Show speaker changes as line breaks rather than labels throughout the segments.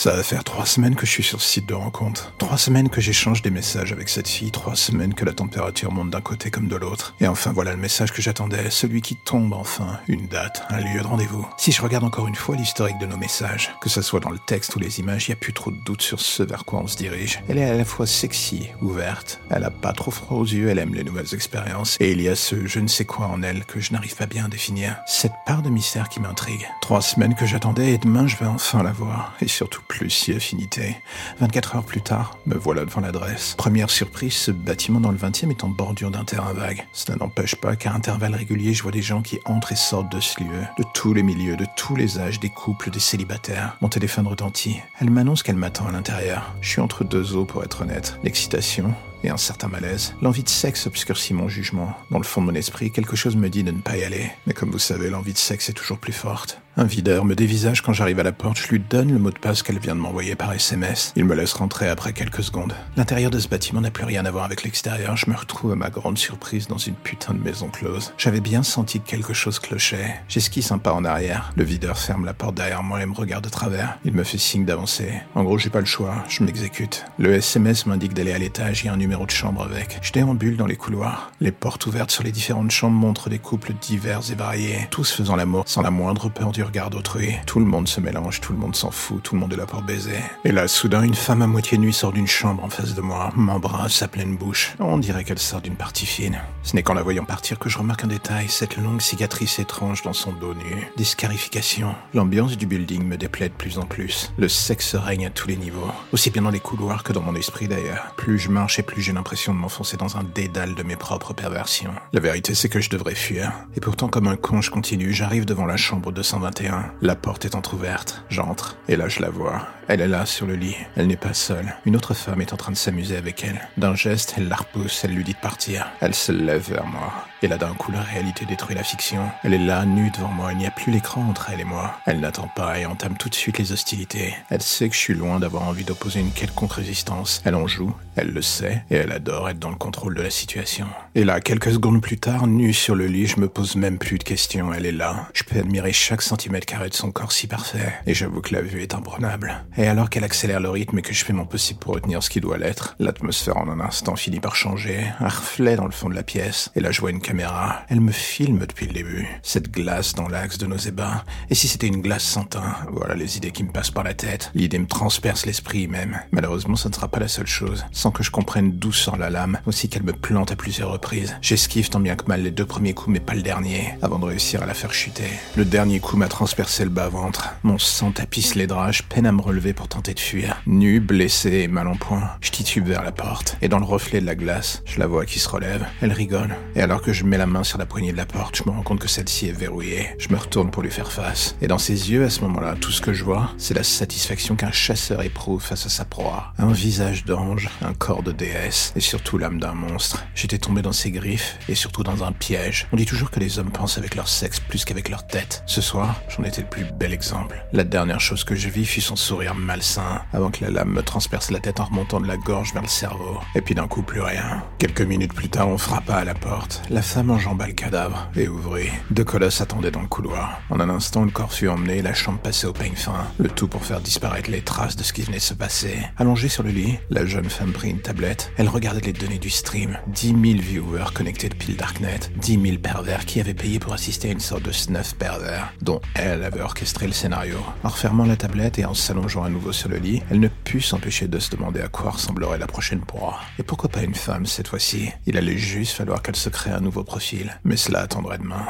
Ça va faire trois semaines que je suis sur ce site de rencontre. Trois semaines que j'échange des messages avec cette fille. Trois semaines que la température monte d'un côté comme de l'autre. Et enfin voilà le message que j'attendais. Celui qui tombe enfin. Une date, un lieu de rendez-vous. Si je regarde encore une fois l'historique de nos messages, que ce soit dans le texte ou les images, il n'y a plus trop de doute sur ce vers quoi on se dirige. Elle est à la fois sexy, ouverte. Elle a pas trop froid aux yeux, elle aime les nouvelles expériences. Et il y a ce je ne sais quoi en elle que je n'arrive pas bien à définir. Cette part de mystère qui m'intrigue. Trois semaines que j'attendais et demain je vais enfin la voir. Et surtout plus si affinité. 24 heures plus tard, me voilà devant l'adresse. Première surprise, ce bâtiment dans le 20e est en bordure d'un terrain vague. Cela n'empêche pas qu'à intervalles réguliers, je vois des gens qui entrent et sortent de ce lieu. De tous les milieux, de tous les âges, des couples, des célibataires. Mon téléphone retentit. Elle m'annonce qu'elle m'attend à l'intérieur. Je suis entre deux eaux pour être honnête. L'excitation, et un certain malaise. L'envie de sexe obscurcit mon jugement. Dans le fond de mon esprit, quelque chose me dit de ne pas y aller. Mais comme vous savez, l'envie de sexe est toujours plus forte. Un videur me dévisage quand j'arrive à la porte, je lui donne le mot de passe qu'elle vient de m'envoyer par SMS. Il me laisse rentrer après quelques secondes. L'intérieur de ce bâtiment n'a plus rien à voir avec l'extérieur, je me retrouve à ma grande surprise dans une putain de maison close. J'avais bien senti que quelque chose clochait. J'esquisse un pas en arrière. Le videur ferme la porte derrière moi et me regarde de travers. Il me fait signe d'avancer. En gros, j'ai pas le choix, je m'exécute. Le SMS m'indique d'aller à l'étage, il y un numéro de chambre avec. Je déambule dans les couloirs. Les portes ouvertes sur les différentes chambres montrent des couples divers et variés, tous faisant l'amour sans la moindre peur du regard d'autrui. Tout le monde se mélange, tout le monde s'en fout, tout le monde est là pour baiser. Et là, soudain, une femme à moitié nue sort d'une chambre en face de moi, m'embrasse à pleine bouche. On dirait qu'elle sort d'une partie fine. Ce n'est qu'en la voyant partir que je remarque un détail, cette longue cicatrice étrange dans son dos nu. Des scarifications. L'ambiance du building me déplaît de plus en plus. Le sexe règne à tous les niveaux, aussi bien dans les couloirs que dans mon esprit d'ailleurs. Plus je marche et plus j'ai l'impression de m'enfoncer dans un dédale de mes propres perversions. La vérité, c'est que je devrais fuir. Et pourtant, comme un con, je continue. J'arrive devant la chambre 221. La porte est entr'ouverte. J'entre. Et là, je la vois. Elle est là, sur le lit. Elle n'est pas seule. Une autre femme est en train de s'amuser avec elle. D'un geste, elle la repousse. Elle lui dit de partir. Elle se lève vers moi. Et là, d'un coup, la réalité détruit la fiction. Elle est là, nue devant moi. Il n'y a plus l'écran entre elle et moi. Elle n'attend pas et entame tout de suite les hostilités. Elle sait que je suis loin d'avoir envie d'opposer une quelconque résistance. Elle en joue. Elle le sait. Et elle adore être dans le contrôle de la situation. Et là, quelques secondes plus tard, nue sur le lit, je me pose même plus de questions. Elle est là. Je peux admirer chaque centimètre carré de son corps si parfait. Et j'avoue que la vue est imprenable. Et alors qu'elle accélère le rythme et que je fais mon possible pour retenir ce qui doit l'être, l'atmosphère en un instant finit par changer. Un reflet dans le fond de la pièce. Et là, je vois une caméra. Elle me filme depuis le début. Cette glace dans l'axe de nos ébats. Et si c'était une glace sans teint? Voilà les idées qui me passent par la tête. L'idée me transperce l'esprit même. Malheureusement, ça ne sera pas la seule chose. Sans que je comprenne d'où sort la lame, aussi qu'elle me plante à plusieurs reprises. J'esquive tant bien que mal les deux premiers coups, mais pas le dernier, avant de réussir à la faire chuter. Le dernier coup m'a transpercé le bas-ventre. Mon sang tapisse les draps, peine à me relever pour tenter de fuir. Nu, blessé et mal en point, je titube vers la porte. Et dans le reflet de la glace, je la vois qui se relève. Elle rigole. Et alors que je mets la main sur la poignée de la porte, je me rends compte que celle-ci est verrouillée. Je me retourne pour lui faire face. Et dans ses yeux, à ce moment-là, tout ce que je vois, c'est la satisfaction qu'un chasseur éprouve face à sa proie. Un visage d'ange, un corps de déesse, et surtout l'âme d'un monstre. J'étais tombé dans ses griffes, et surtout dans un piège. On dit toujours que les hommes pensent avec leur sexe plus qu'avec leur tête. Ce soir, j'en étais le plus bel exemple. La dernière chose que je vis fut son sourire malsain, avant que la lame me transperce la tête en remontant de la gorge vers le cerveau. Et puis d'un coup, plus rien. Quelques minutes plus tard, on frappa à la porte. La femme enjamba le cadavre et ouvrit. Deux colosses attendaient dans le couloir. En un instant, le corps fut emmené et la chambre passée au peigne fin. Le tout pour faire disparaître les traces de ce qui venait de se passer. Allongée sur le lit, la jeune femme prit une tablette. Elle regardait les données du stream. 10 000 viewers connectés depuis le Darknet. 10 000 pervers qui avaient payé pour assister à une sorte de snuff pervers, dont elle avait orchestré le scénario. En refermant la tablette et en s'allongeant à nouveau sur le lit, elle ne put s'empêcher de se demander à quoi ressemblerait la prochaine proie. Et pourquoi pas une femme cette fois-ci? Il allait juste falloir qu'elle se crée un nouveau profil. Mais cela attendrait demain.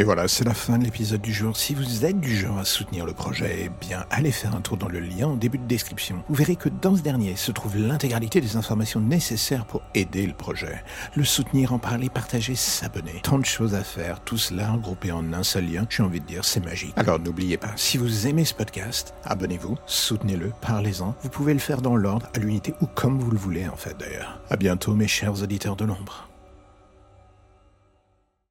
Et voilà, c'est la fin de l'épisode du jour. Si vous êtes du genre à soutenir le projet, eh bien, allez faire un tour dans le lien en début de description. Vous verrez que dans ce dernier se trouve l'intégralité des informations nécessaires pour aider le projet. Le soutenir, en parler, partager, s'abonner. Tant de choses à faire, tout cela regroupé en un seul lien. J'ai envie de dire, c'est magique. Alors n'oubliez pas, si vous aimez ce podcast, abonnez-vous, soutenez-le, parlez-en. Vous pouvez le faire dans l'ordre, à l'unité ou comme vous le voulez en fait d'ailleurs. À bientôt mes chers auditeurs de l'ombre.